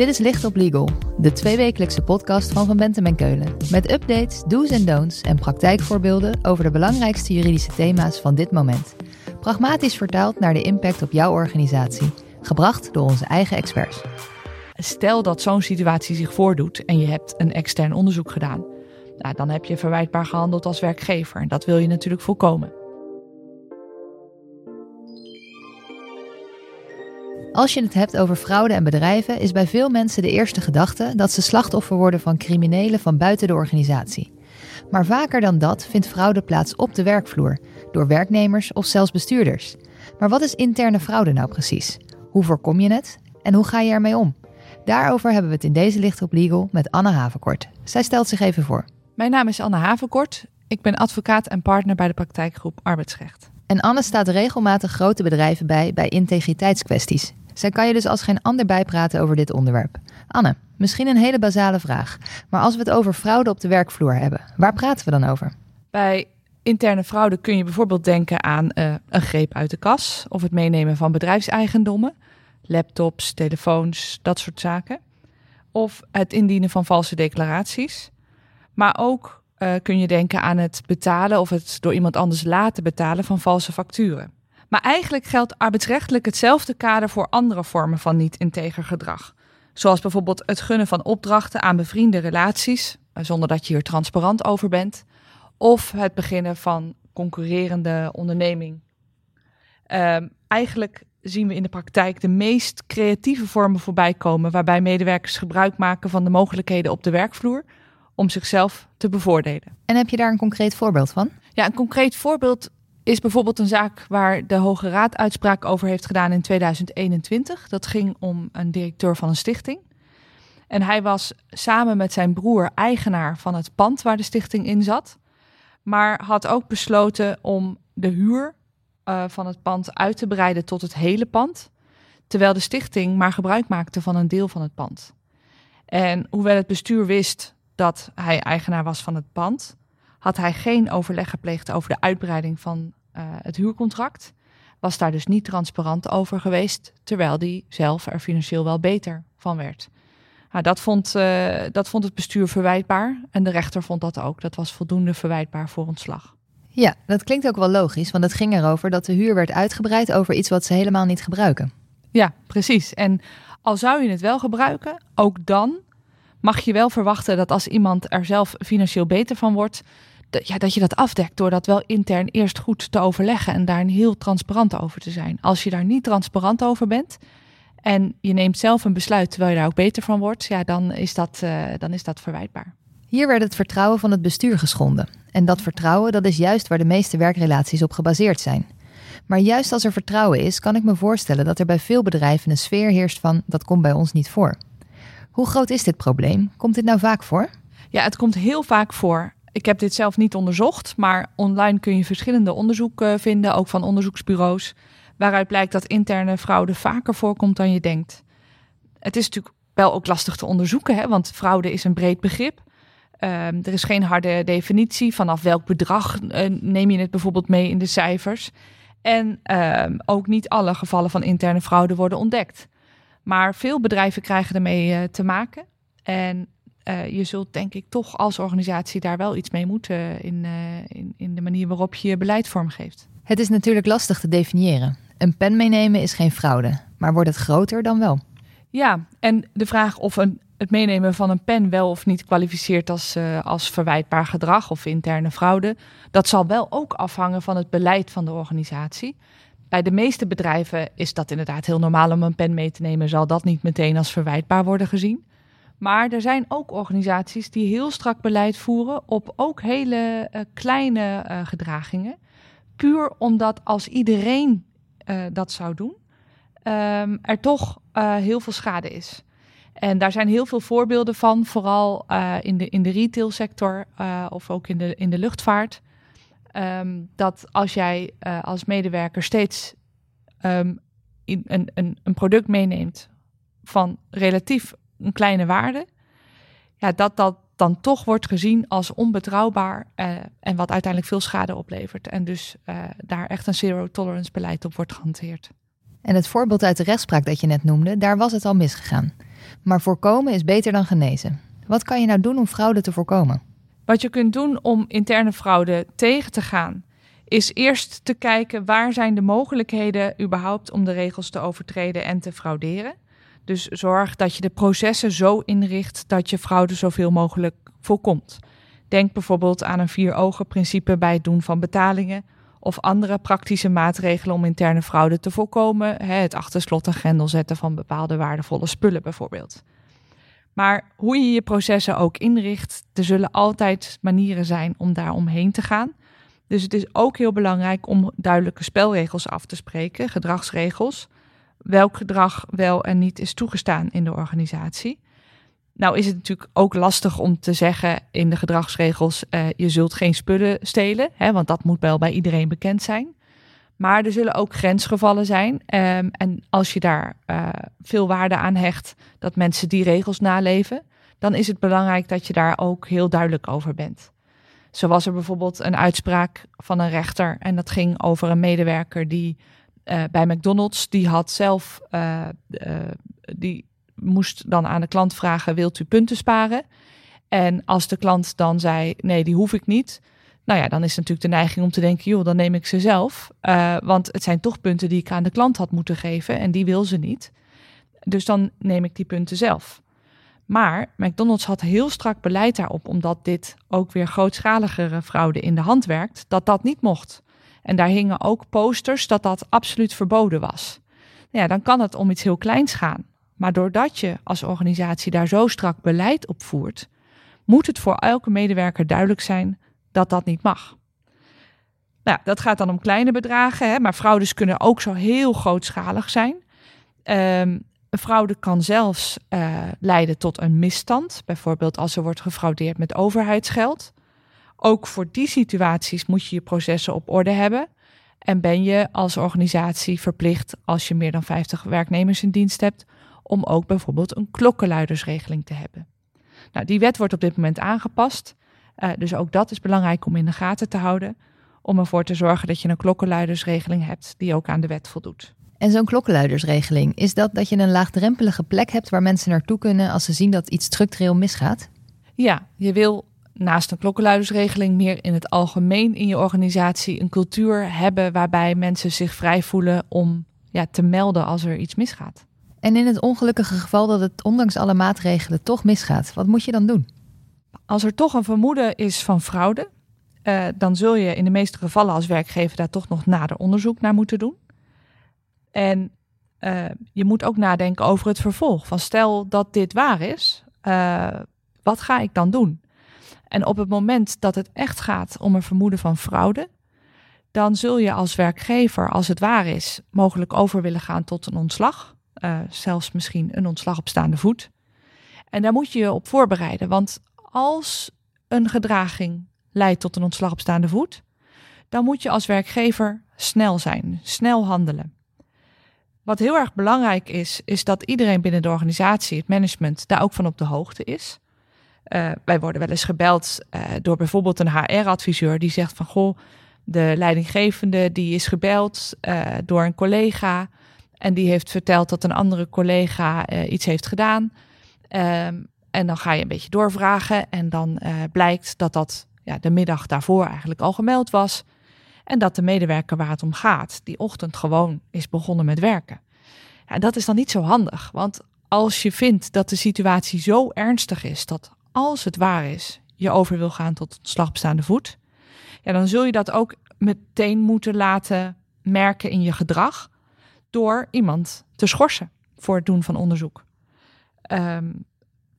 Dit is Licht op Legal, de tweewekelijkse podcast van Van Bentem en Keulen. Met updates, do's en don'ts en praktijkvoorbeelden over de belangrijkste juridische thema's van dit moment. Pragmatisch vertaald naar de impact op jouw organisatie. Gebracht door onze eigen experts. Stel dat zo'n situatie zich voordoet en je hebt een extern onderzoek gedaan. Nou, dan heb je verwijtbaar gehandeld als werkgever. En dat wil je natuurlijk voorkomen. Als je het hebt over fraude en bedrijven, is bij veel mensen de eerste gedachte dat ze slachtoffer worden van criminelen van buiten de organisatie. Maar vaker dan dat vindt fraude plaats op de werkvloer, door werknemers of zelfs bestuurders. Maar wat is interne fraude nou precies? Hoe voorkom je het en hoe ga je ermee om? Daarover hebben we het in deze Licht op Legal met Anne Havenkort. Zij stelt zich even voor. Mijn naam is Anne Havenkort. Ik ben advocaat en partner bij de praktijkgroep Arbeidsrecht. En Anne staat regelmatig grote bedrijven bij bij integriteitskwesties. Zij kan je dus als geen ander bijpraten over dit onderwerp. Anne, misschien een hele basale vraag. Maar als we het over fraude op de werkvloer hebben, waar praten we dan over? Bij interne fraude kun je bijvoorbeeld denken aan uh, een greep uit de kas of het meenemen van bedrijfseigendommen, laptops, telefoons, dat soort zaken. Of het indienen van valse declaraties. Maar ook uh, kun je denken aan het betalen of het door iemand anders laten betalen van valse facturen. Maar eigenlijk geldt arbeidsrechtelijk hetzelfde kader voor andere vormen van niet-integer gedrag. Zoals bijvoorbeeld het gunnen van opdrachten aan bevriende relaties, eh, zonder dat je hier transparant over bent. Of het beginnen van concurrerende onderneming. Um, eigenlijk zien we in de praktijk de meest creatieve vormen voorbij komen, waarbij medewerkers gebruik maken van de mogelijkheden op de werkvloer om zichzelf te bevoordelen. En heb je daar een concreet voorbeeld van? Ja, een concreet voorbeeld is bijvoorbeeld een zaak waar de Hoge Raad uitspraak over heeft gedaan in 2021. Dat ging om een directeur van een stichting. En hij was samen met zijn broer eigenaar van het pand waar de stichting in zat. Maar had ook besloten om de huur uh, van het pand uit te breiden tot het hele pand. Terwijl de stichting maar gebruik maakte van een deel van het pand. En hoewel het bestuur wist dat hij eigenaar was van het pand, had hij geen overleg gepleegd over de uitbreiding van het huurcontract. Was daar dus niet transparant over geweest, terwijl die zelf er financieel wel beter van werd. Nou, dat, vond, uh, dat vond het bestuur verwijtbaar en de rechter vond dat ook. Dat was voldoende verwijtbaar voor ontslag. Ja, dat klinkt ook wel logisch, want het ging erover dat de huur werd uitgebreid over iets wat ze helemaal niet gebruiken. Ja, precies. En al zou je het wel gebruiken, ook dan mag je wel verwachten dat als iemand er zelf financieel beter van wordt, dat, ja, dat je dat afdekt door dat wel intern eerst goed te overleggen en daar heel transparant over te zijn. Als je daar niet transparant over bent en je neemt zelf een besluit terwijl je daar ook beter van wordt, ja, dan is dat, uh, dan is dat verwijtbaar. Hier werd het vertrouwen van het bestuur geschonden. En dat vertrouwen, dat is juist waar de meeste werkrelaties op gebaseerd zijn. Maar juist als er vertrouwen is, kan ik me voorstellen dat er bij veel bedrijven een sfeer heerst van dat komt bij ons niet voor. Hoe groot is dit probleem? Komt dit nou vaak voor? Ja, het komt heel vaak voor. Ik heb dit zelf niet onderzocht, maar online kun je verschillende onderzoeken vinden, ook van onderzoeksbureaus, waaruit blijkt dat interne fraude vaker voorkomt dan je denkt. Het is natuurlijk wel ook lastig te onderzoeken, hè, want fraude is een breed begrip. Um, er is geen harde definitie vanaf welk bedrag uh, neem je het bijvoorbeeld mee in de cijfers. En um, ook niet alle gevallen van interne fraude worden ontdekt. Maar veel bedrijven krijgen ermee uh, te maken. En uh, je zult denk ik toch als organisatie daar wel iets mee moeten in, uh, in, in de manier waarop je je beleid vormgeeft. Het is natuurlijk lastig te definiëren. Een pen meenemen is geen fraude, maar wordt het groter dan wel? Ja, en de vraag of een, het meenemen van een pen wel of niet kwalificeert als, uh, als verwijtbaar gedrag of interne fraude, dat zal wel ook afhangen van het beleid van de organisatie. Bij de meeste bedrijven is dat inderdaad heel normaal om een pen mee te nemen, zal dat niet meteen als verwijtbaar worden gezien. Maar er zijn ook organisaties die heel strak beleid voeren op ook hele uh, kleine uh, gedragingen. Puur omdat als iedereen uh, dat zou doen, um, er toch heel veel schade is. En daar zijn heel veel voorbeelden van, vooral in, de, in de retailsector of ook in de, in de luchtvaart. Um, dat als jij als medewerker steeds in, een, een, een product meeneemt van relatief een kleine waarde, ja, dat dat dan toch wordt gezien als onbetrouwbaar uh, en wat uiteindelijk veel schade oplevert. En dus uh, daar echt een zero tolerance beleid op wordt gehanteerd. En het voorbeeld uit de rechtspraak dat je net noemde, daar was het al misgegaan. Maar voorkomen is beter dan genezen. Wat kan je nou doen om fraude te voorkomen? Wat je kunt doen om interne fraude tegen te gaan, is eerst te kijken waar zijn de mogelijkheden überhaupt om de regels te overtreden en te frauderen. Dus zorg dat je de processen zo inricht dat je fraude zoveel mogelijk voorkomt. Denk bijvoorbeeld aan een vier-ogen-principe bij het doen van betalingen of andere praktische maatregelen om interne fraude te voorkomen. Het achter slot en grendel zetten van bepaalde waardevolle spullen bijvoorbeeld. Maar hoe je je processen ook inricht, er zullen altijd manieren zijn om daar omheen te gaan. Dus het is ook heel belangrijk om duidelijke spelregels af te spreken, gedragsregels. Welk gedrag wel en niet is toegestaan in de organisatie. Nou is het natuurlijk ook lastig om te zeggen in de gedragsregels, uh, je zult geen spullen stelen, hè, want dat moet wel bij iedereen bekend zijn. Maar er zullen ook grensgevallen zijn. Um, en als je daar uh, veel waarde aan hecht dat mensen die regels naleven, dan is het belangrijk dat je daar ook heel duidelijk over bent. Zo was er bijvoorbeeld een uitspraak van een rechter en dat ging over een medewerker die uh, bij McDonald's, die had zelf, uh, die moest dan aan de klant vragen, wilt u punten sparen? En als de klant dan zei, nee, die hoef ik niet, nou ja, dan is natuurlijk de neiging om te denken, joh, dan neem ik ze zelf. Want het zijn toch punten die ik aan de klant had moeten geven en die wil ze niet. Dus dan neem ik die punten zelf. Maar McDonald's had heel strak beleid daarop, omdat dit ook weer grootschaligere fraude in de hand werkt, dat dat niet mocht. En daar hingen ook posters dat dat absoluut verboden was. Nou ja, dan kan het om iets heel kleins gaan. Maar doordat je als organisatie daar zo strak beleid op voert, moet het voor elke medewerker duidelijk zijn dat dat niet mag. Nou, dat gaat dan om kleine bedragen, hè, maar fraudes kunnen ook zo heel grootschalig zijn. Um, een fraude kan zelfs uh, leiden tot een misstand, bijvoorbeeld als er wordt gefraudeerd met overheidsgeld. Ook voor die situaties moet je je processen op orde hebben. En ben je als organisatie verplicht, als je meer dan 50 werknemers in dienst hebt, om ook bijvoorbeeld een klokkenluidersregeling te hebben. Nou, die wet wordt op dit moment aangepast. Uh, dus ook dat is belangrijk om in de gaten te houden. Om ervoor te zorgen dat je een klokkenluidersregeling hebt die ook aan de wet voldoet. En zo'n klokkenluidersregeling, is dat dat je een laagdrempelige plek hebt waar mensen naartoe kunnen als ze zien dat iets structureel misgaat? Ja, je wil naast een klokkenluidersregeling meer in het algemeen in je organisatie een cultuur hebben waarbij mensen zich vrij voelen om ja, te melden als er iets misgaat. En in het ongelukkige geval dat het ondanks alle maatregelen toch misgaat, wat moet je dan doen? Als er toch een vermoeden is van fraude, uh, dan zul je in de meeste gevallen als werkgever daar toch nog nader onderzoek naar moeten doen. En uh, je moet ook nadenken over het vervolg. Van stel dat dit waar is, uh, wat ga ik dan doen? En op het moment dat het echt gaat om een vermoeden van fraude, dan zul je als werkgever, als het waar is, mogelijk over willen gaan tot een ontslag. Uh, zelfs misschien een ontslag op staande voet. En daar moet je je op voorbereiden. Want als een gedraging leidt tot een ontslag op staande voet, dan moet je als werkgever snel zijn, snel handelen. Wat heel erg belangrijk is, is dat iedereen binnen de organisatie, het management, daar ook van op de hoogte is. Uh, wij worden wel eens gebeld uh, door bijvoorbeeld een HR-adviseur die zegt van goh, de leidinggevende die is gebeld uh, door een collega en die heeft verteld dat een andere collega iets heeft gedaan. Um, en dan ga je een beetje doorvragen en dan blijkt dat dat ja, de middag daarvoor eigenlijk al gemeld was. En dat de medewerker waar het om gaat, die ochtend gewoon is begonnen met werken. Ja, dat is dan niet zo handig, want als je vindt dat de situatie zo ernstig is dat als het waar is, je over wil gaan tot ontslagbestaande voet, ja, dan zul je dat ook meteen moeten laten merken in je gedrag door iemand te schorsen voor het doen van onderzoek. Um,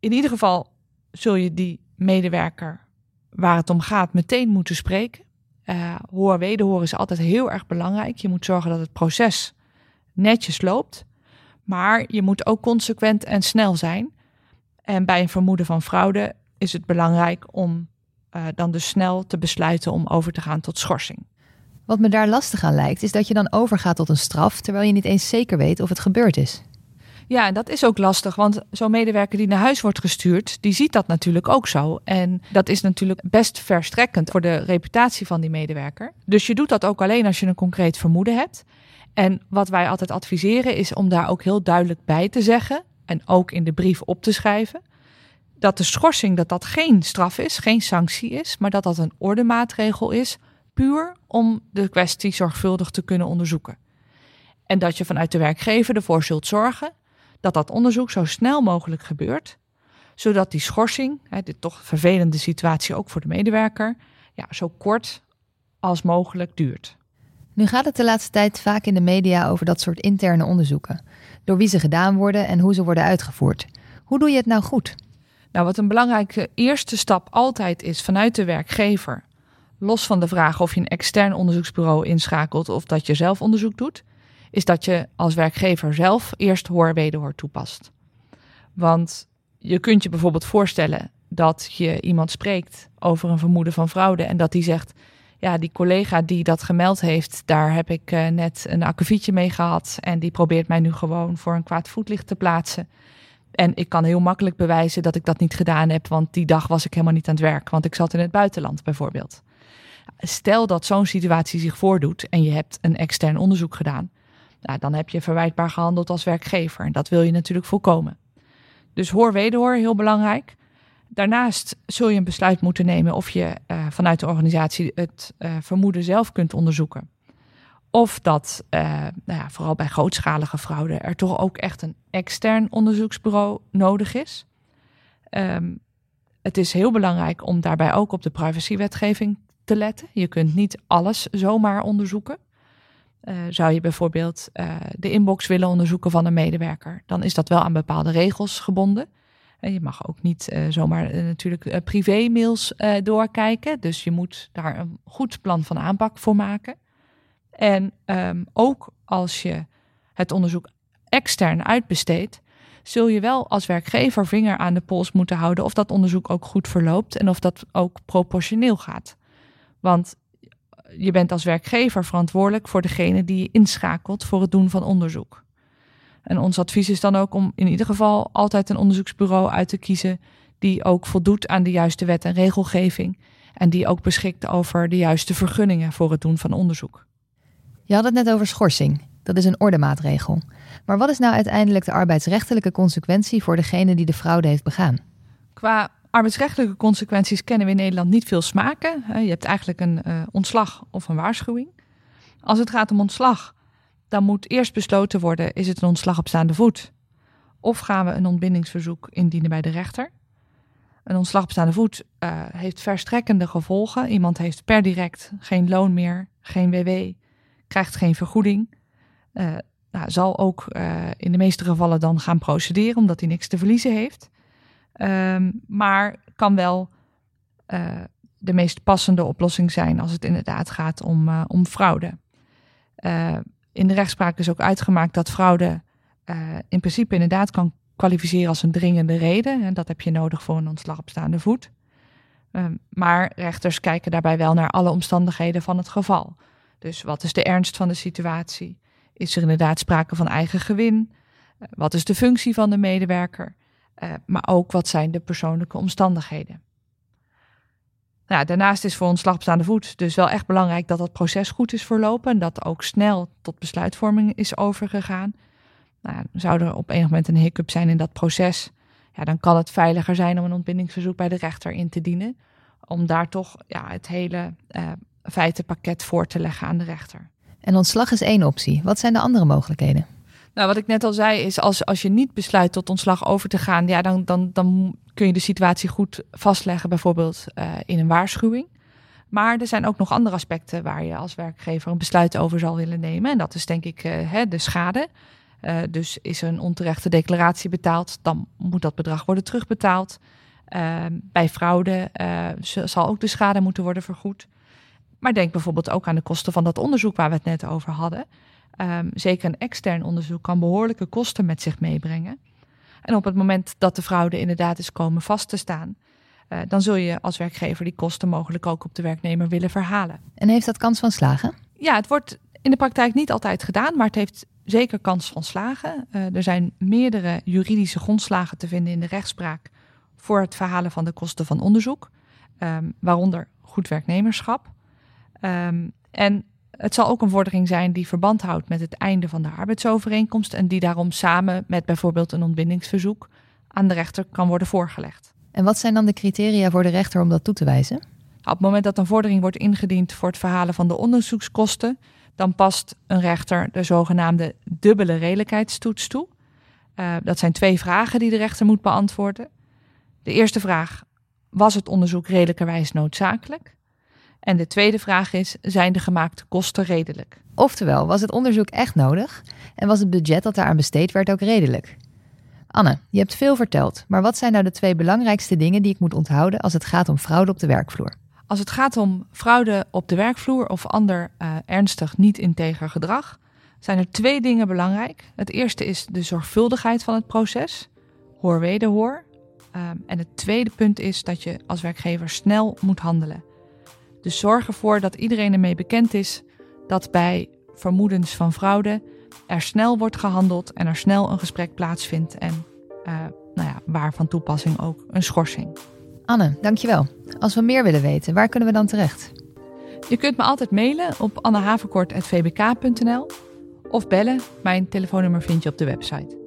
in ieder geval zul je die medewerker waar het om gaat meteen moeten spreken. Uh, hoor wederhoor is altijd heel erg belangrijk. Je moet zorgen dat het proces netjes loopt. Maar je moet ook consequent en snel zijn. En bij een vermoeden van fraude is het belangrijk om uh, dan dus snel te besluiten om over te gaan tot schorsing. Wat me daar lastig aan lijkt, is dat je dan overgaat tot een straf, terwijl je niet eens zeker weet of het gebeurd is. Ja, en dat is ook lastig, want zo'n medewerker die naar huis wordt gestuurd, die ziet dat natuurlijk ook zo. En dat is natuurlijk best verstrekkend voor de reputatie van die medewerker. Dus je doet dat ook alleen als je een concreet vermoeden hebt. En wat wij altijd adviseren is om daar ook heel duidelijk bij te zeggen en ook in de brief op te schrijven. Dat de schorsing dat dat geen straf is, geen sanctie is, maar dat dat een ordemaatregel is, puur om de kwestie zorgvuldig te kunnen onderzoeken. En dat je vanuit de werkgever ervoor zult zorgen dat dat onderzoek zo snel mogelijk gebeurt, zodat die schorsing, hè, dit toch vervelende situatie ook voor de medewerker, ja, zo kort als mogelijk duurt. Nu gaat het de laatste tijd vaak in de media over dat soort interne onderzoeken. Door wie ze gedaan worden en hoe ze worden uitgevoerd. Hoe doe je het nou goed? Nou, wat een belangrijke eerste stap altijd is vanuit de werkgever, los van de vraag of je een extern onderzoeksbureau inschakelt of dat je zelf onderzoek doet, is dat je als werkgever zelf eerst hoor-wederhoor toepast. Want je kunt je bijvoorbeeld voorstellen dat je iemand spreekt over een vermoeden van fraude en dat die zegt: Ja, die collega die dat gemeld heeft, daar heb ik uh, net een akkefietje mee gehad en die probeert mij nu gewoon voor een kwaad voetlicht te plaatsen. En ik kan heel makkelijk bewijzen dat ik dat niet gedaan heb, want die dag was ik helemaal niet aan het werk, want ik zat in het buitenland bijvoorbeeld. Stel dat zo'n situatie zich voordoet en je hebt een extern onderzoek gedaan, nou, dan heb je verwijtbaar gehandeld als werkgever. En dat wil je natuurlijk voorkomen. Dus hoor wederhoor, heel belangrijk. Daarnaast zul je een besluit moeten nemen of je uh, vanuit de organisatie het uh, vermoeden zelf kunt onderzoeken. Of dat, uh, nou ja, vooral bij grootschalige fraude, er toch ook echt een extern onderzoeksbureau nodig is. Um, het is heel belangrijk om daarbij ook op de privacywetgeving te letten. Je kunt niet alles zomaar onderzoeken. Zou je bijvoorbeeld de inbox willen onderzoeken van een medewerker, dan is dat wel aan bepaalde regels gebonden. Je mag ook niet uh, zomaar natuurlijk privé-mails doorkijken. Dus je moet daar een goed plan van aanpak voor maken. En um, ook als je het onderzoek extern uitbesteedt, zul je wel als werkgever vinger aan de pols moeten houden of dat onderzoek ook goed verloopt en of dat ook proportioneel gaat. Want je bent als werkgever verantwoordelijk voor degene die je inschakelt voor het doen van onderzoek. En ons advies is dan ook om in ieder geval altijd een onderzoeksbureau uit te kiezen die ook voldoet aan de juiste wet en regelgeving en die ook beschikt over de juiste vergunningen voor het doen van onderzoek. Je had het net over schorsing. Dat is een ordemaatregel. Maar wat is nou uiteindelijk de arbeidsrechtelijke consequentie voor degene die de fraude heeft begaan? Qua arbeidsrechtelijke consequenties kennen we in Nederland niet veel smaken. Je hebt eigenlijk een uh, ontslag of een waarschuwing. Als het gaat om ontslag, dan moet eerst besloten worden: is het een ontslag op staande voet? Of gaan we een ontbindingsverzoek indienen bij de rechter? Een ontslag op staande voet uh, heeft verstrekkende gevolgen. Iemand heeft per direct geen loon meer, geen WW, krijgt geen vergoeding. Uh, nou, zal ook in de meeste gevallen dan gaan procederen omdat hij niks te verliezen heeft. Um, maar kan wel de meest passende oplossing zijn als het inderdaad gaat om, om fraude. In de rechtspraak is ook uitgemaakt dat fraude in principe inderdaad kan kwalificeren als een dringende reden. En dat heb je nodig voor een ontslag op staande voet. Um, maar rechters kijken daarbij wel naar alle omstandigheden van het geval. Dus wat is de ernst van de situatie? Is er inderdaad sprake van eigen gewin? wat is de functie van de medewerker? Uh, maar ook wat zijn de persoonlijke omstandigheden. Nou, daarnaast is voor ontslag op staande voet dus wel echt belangrijk dat dat proces goed is verlopen en dat ook snel tot besluitvorming is overgegaan. Nou, zou er op enig moment een hiccup zijn in dat proces, ja, dan kan het veiliger zijn om een ontbindingsverzoek bij de rechter in te dienen, om daar toch ja, het hele uh, feitenpakket voor te leggen aan de rechter. En ontslag is één optie. Wat zijn de andere mogelijkheden? Nou, wat ik net al zei, is als, als je niet besluit tot ontslag over te gaan, ja, dan, dan, dan kun je de situatie goed vastleggen, bijvoorbeeld uh, in een waarschuwing. Maar er zijn ook nog andere aspecten waar je als werkgever een besluit over zal willen nemen. En dat is denk ik uh, hè, de schade. Uh, dus is er een onterechte declaratie betaald, dan moet dat bedrag worden terugbetaald. bij fraude zal ook de schade moeten worden vergoed. Maar denk bijvoorbeeld ook aan de kosten van dat onderzoek waar we het net over hadden. Um, zeker een extern onderzoek kan behoorlijke kosten met zich meebrengen. En op het moment dat de fraude inderdaad is komen vast te staan, uh, dan zul je als werkgever die kosten mogelijk ook op de werknemer willen verhalen. En heeft dat kans van slagen? Ja, het wordt in de praktijk niet altijd gedaan, maar het heeft zeker kans van slagen. Uh, er zijn meerdere juridische grondslagen te vinden in de rechtspraak voor het verhalen van de kosten van onderzoek, um, waaronder goed werknemerschap. Um, en het zal ook een vordering zijn die verband houdt met het einde van de arbeidsovereenkomst en die daarom samen met bijvoorbeeld een ontbindingsverzoek aan de rechter kan worden voorgelegd. En wat zijn dan de criteria voor de rechter om dat toe te wijzen? Op het moment dat een vordering wordt ingediend voor het verhalen van de onderzoekskosten, dan past een rechter de zogenaamde dubbele redelijkheidstoets toe. Uh, dat zijn twee vragen die de rechter moet beantwoorden. De eerste vraag: was het onderzoek redelijkerwijs noodzakelijk? En de tweede vraag is: zijn de gemaakte kosten redelijk? Oftewel, was het onderzoek echt nodig en was het budget dat daaraan besteed werd ook redelijk? Anne, je hebt veel verteld, maar wat zijn nou de twee belangrijkste dingen die ik moet onthouden als het gaat om fraude op de werkvloer? Als het gaat om fraude op de werkvloer of ander uh, ernstig niet-integer gedrag, zijn er twee dingen belangrijk. Het eerste is de zorgvuldigheid van het proces, hoor wederhoor. Um, en het tweede punt is dat je als werkgever snel moet handelen. Dus zorg ervoor dat iedereen ermee bekend is dat bij vermoedens van fraude er snel wordt gehandeld en er snel een gesprek plaatsvindt en uh, nou ja, waar van toepassing ook een schorsing. Anne, dankjewel. Als we meer willen weten, waar kunnen we dan terecht? Je kunt me altijd mailen op annehaverkort.vbk.nl of bellen. Mijn telefoonnummer vind je op de website.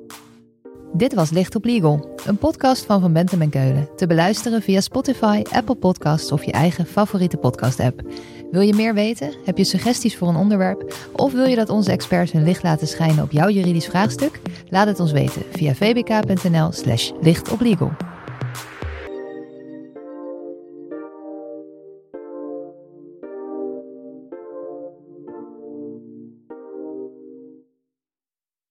Dit was Licht op Legal, een podcast van Van Bentem en Keulen. Te beluisteren via Spotify, Apple Podcasts of je eigen favoriete podcast-app. Wil je meer weten? Heb je suggesties voor een onderwerp? Of wil je dat onze experts hun licht laten schijnen op jouw juridisch vraagstuk? Laat het ons weten via vbk.nl/slash lichtoplegal.